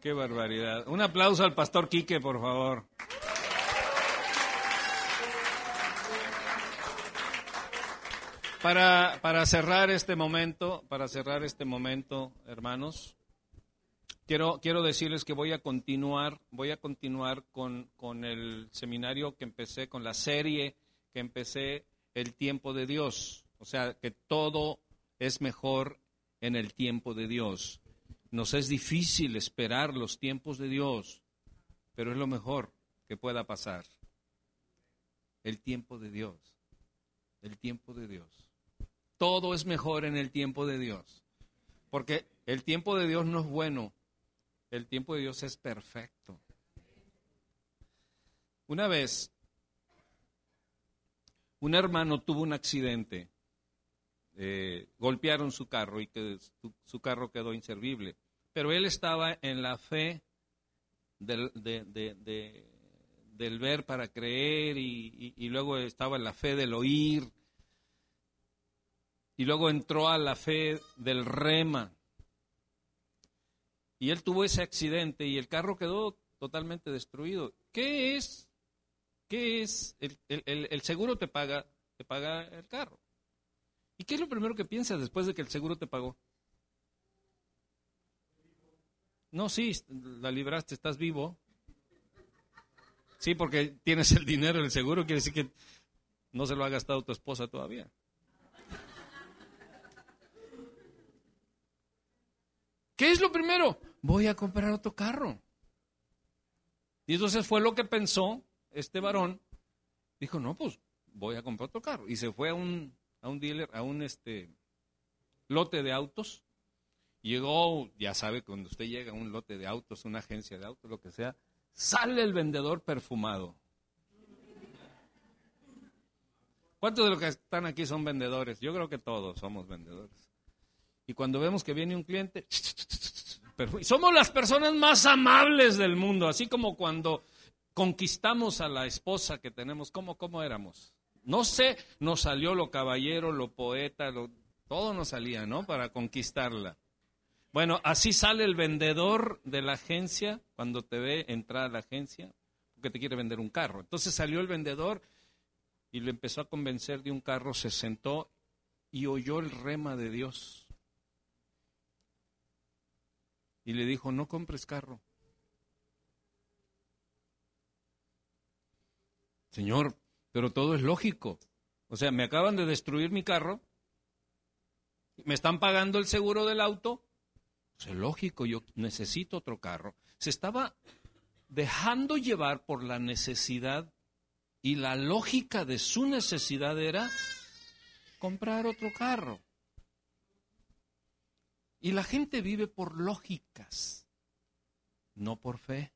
Qué barbaridad. Un aplauso al pastor Quique, por favor. Para, para cerrar este momento, para cerrar este momento, hermanos, quiero, quiero decirles que voy a continuar, voy a continuar con, con el seminario que empecé, con la serie que empecé, El tiempo de Dios. O sea, que todo es mejor en el tiempo de Dios. Nos es difícil esperar los tiempos de Dios, pero es lo mejor que pueda pasar. El tiempo de Dios. El tiempo de Dios. Todo es mejor en el tiempo de Dios. Porque el tiempo de Dios no es bueno. El tiempo de Dios es perfecto. Una vez, un hermano tuvo un accidente eh, golpearon su carro y que su, carro quedó inservible. Pero él estaba en la fe del, del ver para creer y, y, luego estaba en la fe del oír y luego entró a la fe del rema. Y él tuvo ese accidente y el carro quedó totalmente destruido. ¿Qué es? ¿Qué es? El, el, el seguro te paga, te paga el carro. ¿Y qué es lo primero que piensas después de que el seguro te pagó? No, sí, la libraste, estás vivo. Sí, porque tienes el dinero del seguro, quiere decir que no se lo ha gastado tu esposa todavía. ¿Qué es lo primero? Voy a comprar otro carro. Y entonces fue lo que pensó este varón. Dijo, no, pues voy a comprar otro carro. Y se fue a un a un dealer, a un este lote de autos. Llegó, ya sabe, cuando usted llega a un lote de autos, una agencia de autos, lo que sea, sale el vendedor perfumado. ¿Cuántos de los que están aquí son vendedores? Yo creo que todos somos vendedores. Y cuando vemos que viene un cliente, somos las personas más amables del mundo, así como cuando conquistamos a la esposa que tenemos, ¿cómo, cómo éramos? No sé, nos salió lo caballero, lo poeta, lo, todo nos salía, ¿no? Para conquistarla. Bueno, así sale el vendedor de la agencia cuando te ve entrar a la agencia, porque te quiere vender un carro. Entonces salió el vendedor y le empezó a convencer de un carro, se sentó y oyó el rema de Dios. Y le dijo, no compres carro. Señor, pero todo es lógico. O sea, me acaban de destruir mi carro, me están pagando el seguro del auto, pues es lógico, yo necesito otro carro. Se estaba dejando llevar por la necesidad y la lógica de su necesidad era, comprar otro carro. Y la gente vive por lógicas, no por fe,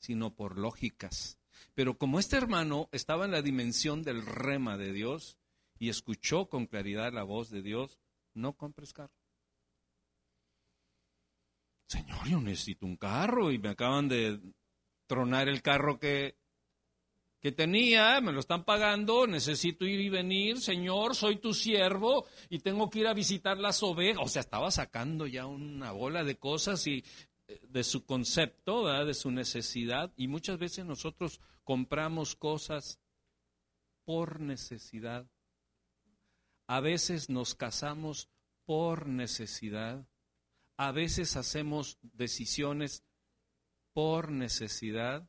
sino por lógicas. Pero como este hermano estaba en la dimensión del rema de Dios y escuchó con claridad la voz de Dios, no compres carro. Señor, yo necesito un carro y me acaban de tronar el carro que, que tenía, me lo están pagando, necesito ir y venir, Señor, soy tu siervo y tengo que ir a visitar las ovejas. O sea, estaba sacando ya una bola de cosas y de su concepto, de su necesidad, y muchas veces nosotros compramos cosas por necesidad. A veces nos casamos por necesidad. A veces hacemos decisiones por necesidad.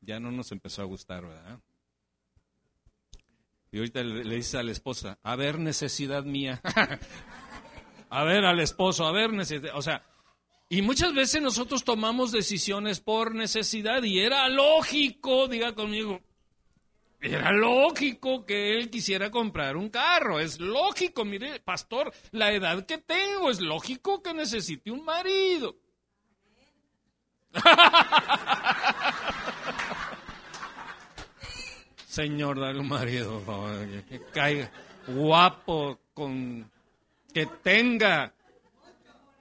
Ya no nos empezó a gustar, ¿verdad? Y ahorita le, le dice a la esposa, a ver necesidad mía. a ver al esposo, a ver necesidad. O sea, y muchas veces nosotros tomamos decisiones por necesidad y era lógico, diga conmigo, era lógico que él quisiera comprar un carro, es lógico, mire, pastor, la edad que tengo, es lógico que necesite un marido. Señor, dale un marido, que caiga guapo, con que tenga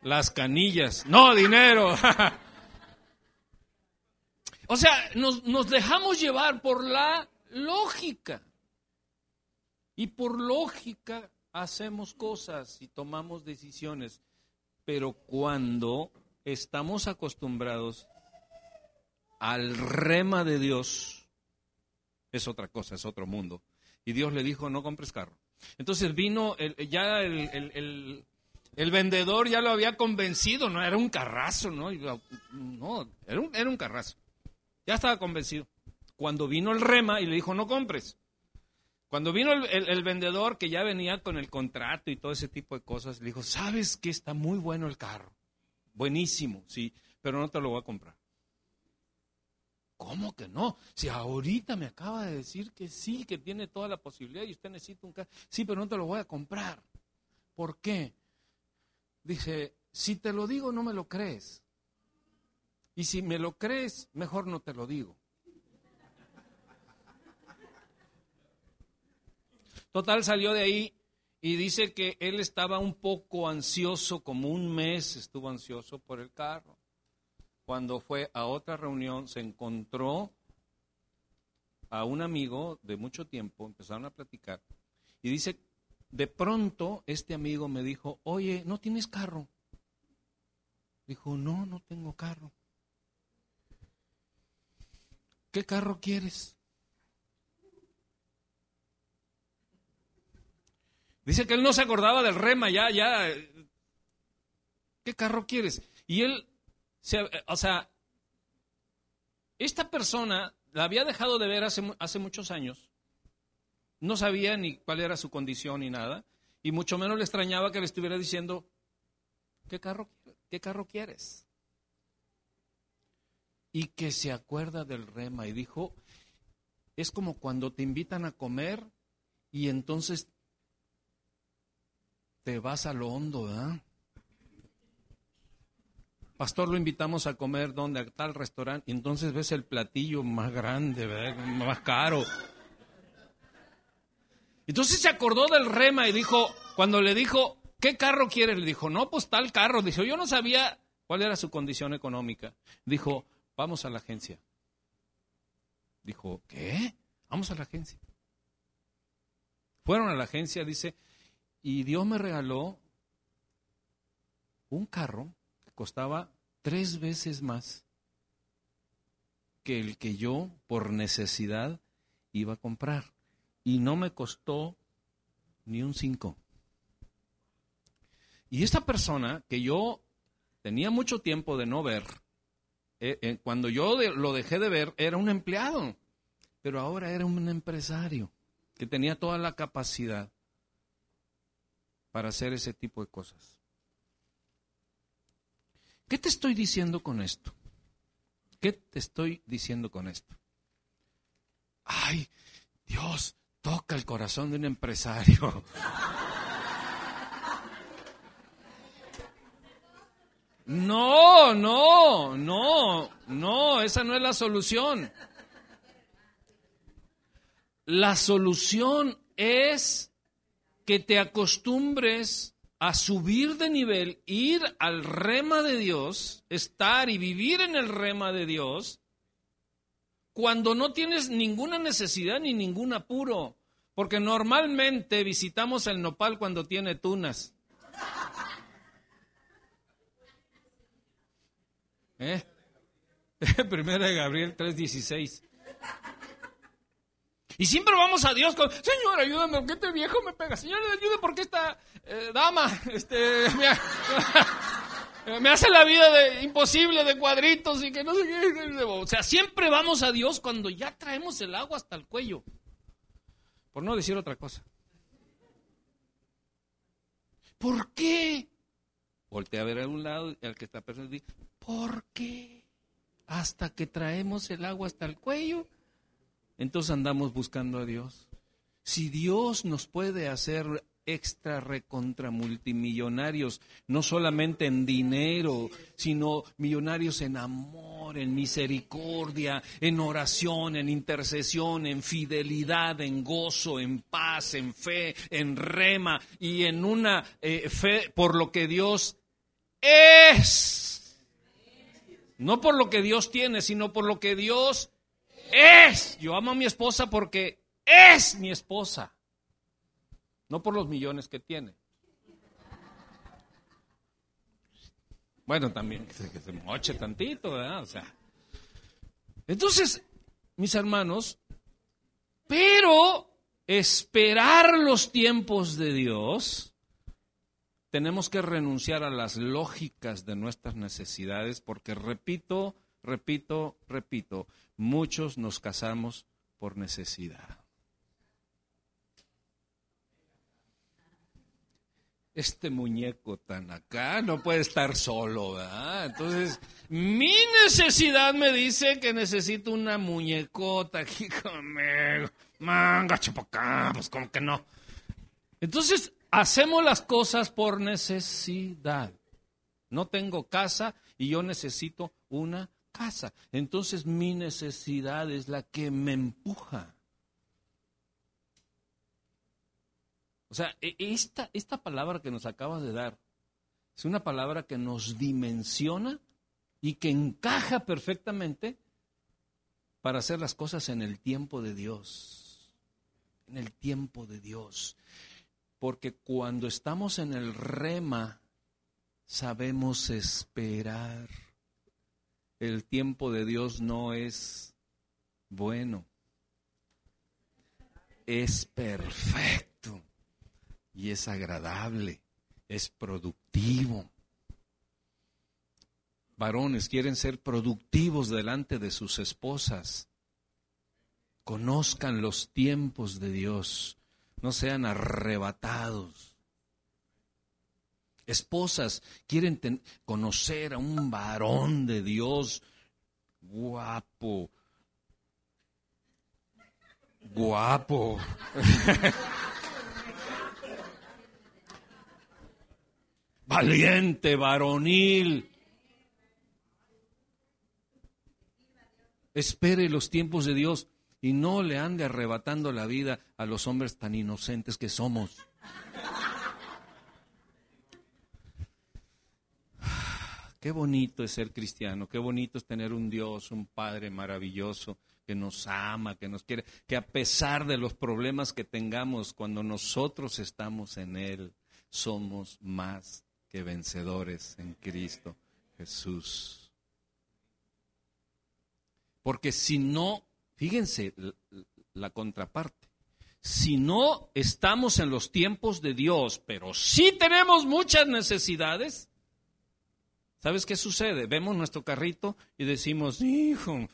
las canillas, no dinero. o sea, nos, nos dejamos llevar por la lógica. Y por lógica hacemos cosas y tomamos decisiones. Pero cuando estamos acostumbrados al rema de Dios, es otra cosa, es otro mundo. Y Dios le dijo, no compres carro. Entonces vino, el, ya el, vendedor ya lo había convencido, no era un carrazo, ¿no? No, era un, era un carrazo. Ya estaba convencido. Cuando vino el rema y le dijo, no compres. Cuando vino el, vendedor que ya venía con el contrato y todo ese tipo de cosas, le dijo, ¿sabes que está muy bueno el carro? Buenísimo, sí, pero no te lo voy a comprar. ¿Cómo que no? Si ahorita me acaba de decir que sí, que tiene toda la posibilidad y usted necesita un carro. Sí, pero no te lo voy a comprar. ¿Por qué? Dice, si te lo digo no me lo crees. Y si me lo crees, mejor no te lo digo. Total salió de ahí y dice que él estaba un poco ansioso, como un mes estuvo ansioso por el carro. Cuando fue a otra reunión se encontró a un amigo de mucho tiempo, empezaron a platicar y dice, de pronto este amigo me dijo, oye, ¿no tienes carro? Dijo, no, no tengo carro. ¿Qué carro quieres? Dice que él no se acordaba del rema, ya, ya. ¿Qué carro quieres? Y él, o sea, esta persona la había dejado de ver hace, muchos años. No sabía ni cuál era su condición ni nada. Y mucho menos le extrañaba que le estuviera diciendo, ¿qué carro, qué carro quieres? Y que se acuerda del rema y dijo, es como cuando te invitan a comer y entonces te vas a lo hondo, ¿verdad? Pastor, lo invitamos a comer donde a tal restaurante, y entonces ves el platillo más grande, más caro. Entonces se acordó del rema y dijo, cuando le dijo, ¿qué carro quieres? Le dijo, no, pues tal carro. Dijo, yo no sabía cuál era su condición económica. Dijo, vamos a la agencia. Dijo, ¿qué? Vamos a la agencia. Fueron a la agencia, dice, y Dios me regaló un carro que costaba tres veces más que el que yo por necesidad iba a comprar. Y no me costó ni un cinco. Y esta persona que yo tenía mucho tiempo de no ver, eh, eh, cuando yo lo dejé de ver, era un empleado, pero ahora era un empresario que tenía toda la capacidad para hacer ese tipo de cosas. ¿Qué te estoy diciendo con esto? ¿Qué te estoy diciendo con esto? Ay, Dios, toca el corazón de un empresario. No, no, no, no, esa no es la solución. La solución es que te acostumbres a subir de nivel, ir al rema de Dios, estar y vivir en el rema de Dios, cuando no tienes ninguna necesidad ni ningún apuro. Porque normalmente visitamos el nopal cuando tiene tunas. ¿Eh? Primera de Gabriel 3:16. Y siempre vamos a Dios con, Señor, ayúdame, porque este viejo me pega. Señor, ayúdame porque esta eh, dama este, me, hace la vida de, imposible de cuadritos y que no sé qué. O sea, siempre vamos a Dios cuando ya traemos el agua hasta el cuello. Por no decir otra cosa. ¿Por qué? Voltea a ver a un lado, al que está persona y ¿por qué? Hasta que traemos el agua hasta el cuello, entonces andamos buscando a Dios. Si Dios nos puede hacer extra recontra multimillonarios, no solamente en dinero, sino millonarios en amor, en misericordia, en oración, en intercesión, en fidelidad, en gozo, en paz, en fe, en rema y en una eh, fe por lo que Dios es no por lo que Dios tiene, sino por lo que Dios es. Yo amo a mi esposa porque es mi esposa. No por los millones que tiene. Bueno, también que se, moche tantito, ¿verdad? O sea. Entonces, mis hermanos, pero esperar los tiempos de Dios tenemos que renunciar a las lógicas de nuestras necesidades porque, repito, repito, repito, muchos nos casamos por necesidad. Este muñeco tan acá no puede estar solo, ¿verdad? Entonces, mi necesidad me dice que necesito una muñecota aquí conmigo. Manga, chapacá, pues como que no. Entonces, Hacemos las cosas por necesidad. No tengo casa y yo necesito una casa. Entonces mi necesidad es la que me empuja. O sea, e, esta, esta palabra que nos acabas de dar es una palabra que nos dimensiona y que encaja perfectamente para hacer las cosas en el tiempo de Dios. En el tiempo de Dios. Porque cuando estamos en el rema, sabemos esperar. El tiempo de Dios no es bueno, es perfecto y es agradable, es productivo. Varones quieren ser productivos delante de sus esposas. Conozcan los tiempos de Dios no sean arrebatados. Esposas quieren conocer a un varón de Dios guapo, guapo. Valiente, varonil. Espere los tiempos de Dios y no le ande arrebatando la vida a los hombres tan inocentes que somos. Qué bonito es ser cristiano, qué bonito es tener un Dios, un Padre maravilloso que nos ama, que nos quiere, que a pesar de los problemas que tengamos cuando nosotros estamos en Él, somos más que vencedores en Cristo Jesús. Porque si no Fíjense la contraparte. Si no estamos en los tiempos de Dios, pero sí tenemos muchas necesidades, ¿sabes qué sucede? Vemos nuestro carrito y decimos, hijo,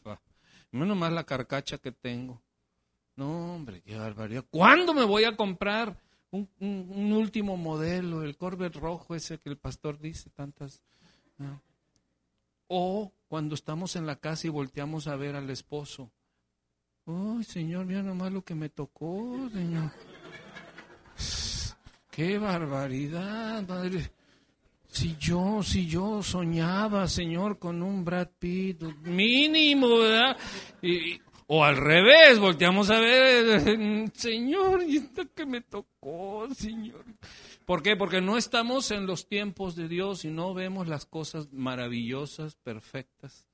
menos más la carcacha que tengo. No, hombre, qué barbaridad. ¿Cuándo me voy a comprar un, último modelo, el Corvette rojo ese que el pastor dice tantas? O cuando estamos en la casa y volteamos a ver al esposo Ay, Señor, mira nomás lo que me tocó, Señor. Qué barbaridad, Padre. Si yo, si yo soñaba, Señor, con un Brad Pitt, mínimo, ¿verdad? O al revés, volteamos a ver, Señor, y esto que me tocó, Señor. ¿Por qué? Porque no estamos en los tiempos de Dios y no vemos las cosas maravillosas, perfectas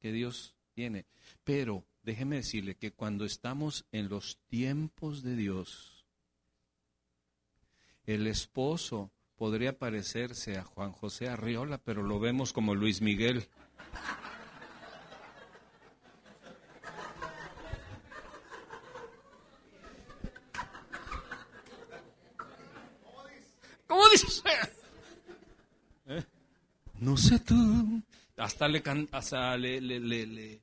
que Dios tiene. Pero déjeme decirle que cuando estamos en los tiempos de Dios, el esposo podría parecerse a Juan José Arriola, pero lo vemos como Luis Miguel. ¿Cómo dices? ¿Eh? No sé tú. Hasta le hasta le, le, le,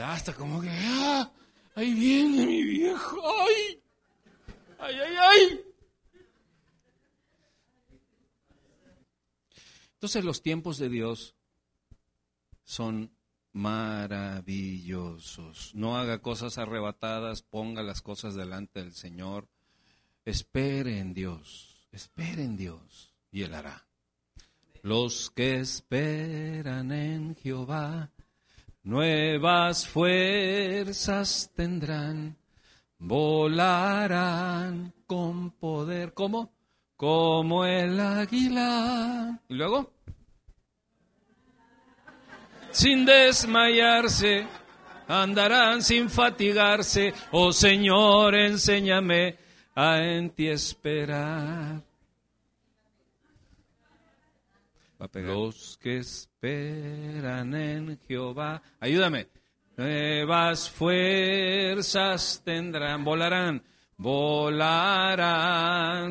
hasta como que ah, ahí viene mi viejo. Ay, ay, ay. Entonces los tiempos de Dios son maravillosos. No haga cosas arrebatadas, ponga las cosas delante del Señor. Espere en Dios, espere en Dios y Él hará. Los que esperan en Jehová, nuevas fuerzas tendrán, volarán con poder. ¿Cómo? como el águila. ¿Y luego? Sin desmayarse, andarán sin fatigarse. Oh Señor, enséñame a en ti esperar. Los que esperan en Jehová, ayúdame. Nuevas fuerzas tendrán, volarán Volarán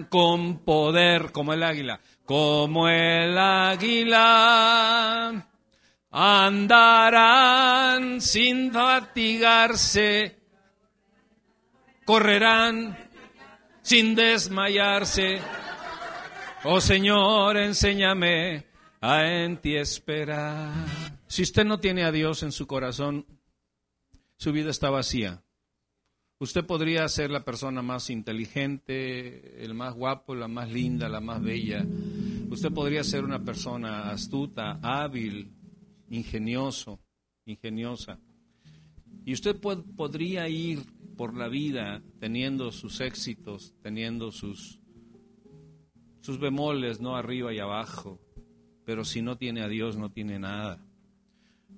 con poder como el águila, como el águila. Andarán sin fatigarse, correrán sin desmayarse. Oh Señor, enséñame a en ti esperar. Si usted no tiene a Dios en su corazón, su vida está vacía. Usted podría ser la persona más inteligente, el más guapo, la más linda, la más bella. Usted podría ser una persona astuta, hábil, ingenioso, ingeniosa. Y usted podría ir por la vida teniendo sus éxitos, teniendo sus, sus bemoles, no arriba y abajo. Pero si no tiene a Dios, no tiene nada.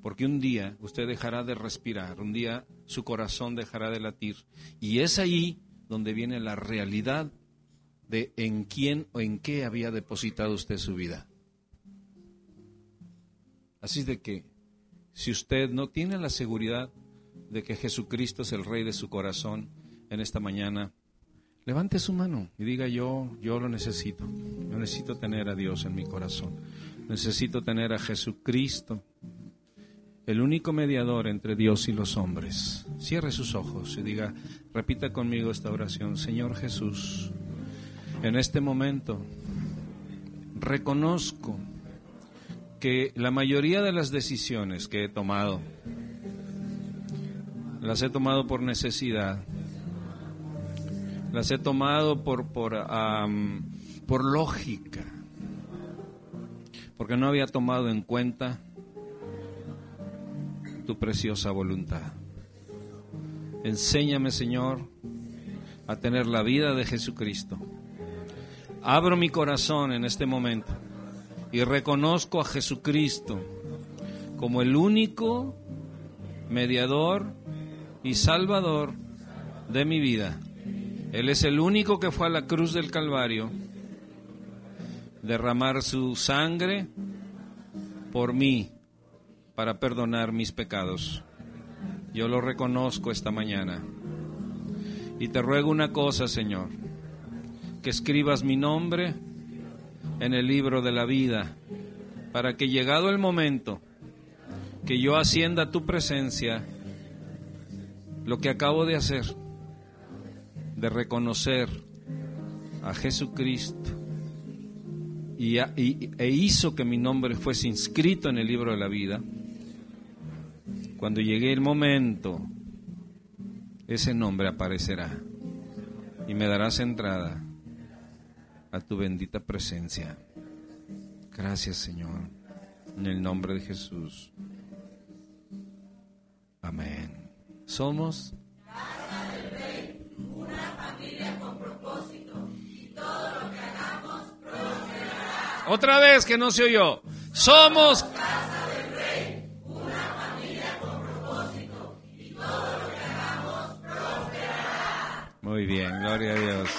Porque un día usted dejará de respirar, un día su corazón dejará de latir. Y es ahí donde viene la realidad de en quién o en qué había depositado usted su vida. Así de que, si usted no tiene la seguridad de que Jesucristo es el Rey de su corazón en esta mañana, levante su mano y diga yo, yo lo necesito. Yo necesito tener a Dios en mi corazón. Necesito tener a Jesucristo el único mediador entre Dios y los hombres. Cierre sus ojos y diga, repita conmigo esta oración, Señor Jesús, en este momento reconozco que la mayoría de las decisiones que he tomado, las he tomado por necesidad, las he tomado por, por, por lógica, porque no había tomado en cuenta tu preciosa voluntad. Enséñame, Señor, a tener la vida de Jesucristo. Abro mi corazón en este momento y reconozco a Jesucristo como el único mediador y salvador de mi vida. Él es el único que fue a la cruz del Calvario, derramar su sangre por mí para perdonar mis pecados. Yo lo reconozco esta mañana. Y te ruego una cosa, Señor, que escribas mi nombre en el libro de la vida, para que llegado el momento que yo ascienda a tu presencia, lo que acabo de hacer, de reconocer a Jesucristo, y, e hizo que mi nombre fuese inscrito en el libro de la vida, cuando llegue el momento ese nombre aparecerá y me darás entrada a tu bendita presencia. Gracias, Señor, en el nombre de Jesús. Amén. Somos una familia con propósito y todo lo que hagamos. Otra vez que no se oyó. Somos casa del rey, una familia con propósito y todo lo que hagamos prosperará. Muy bien, gloria a Dios.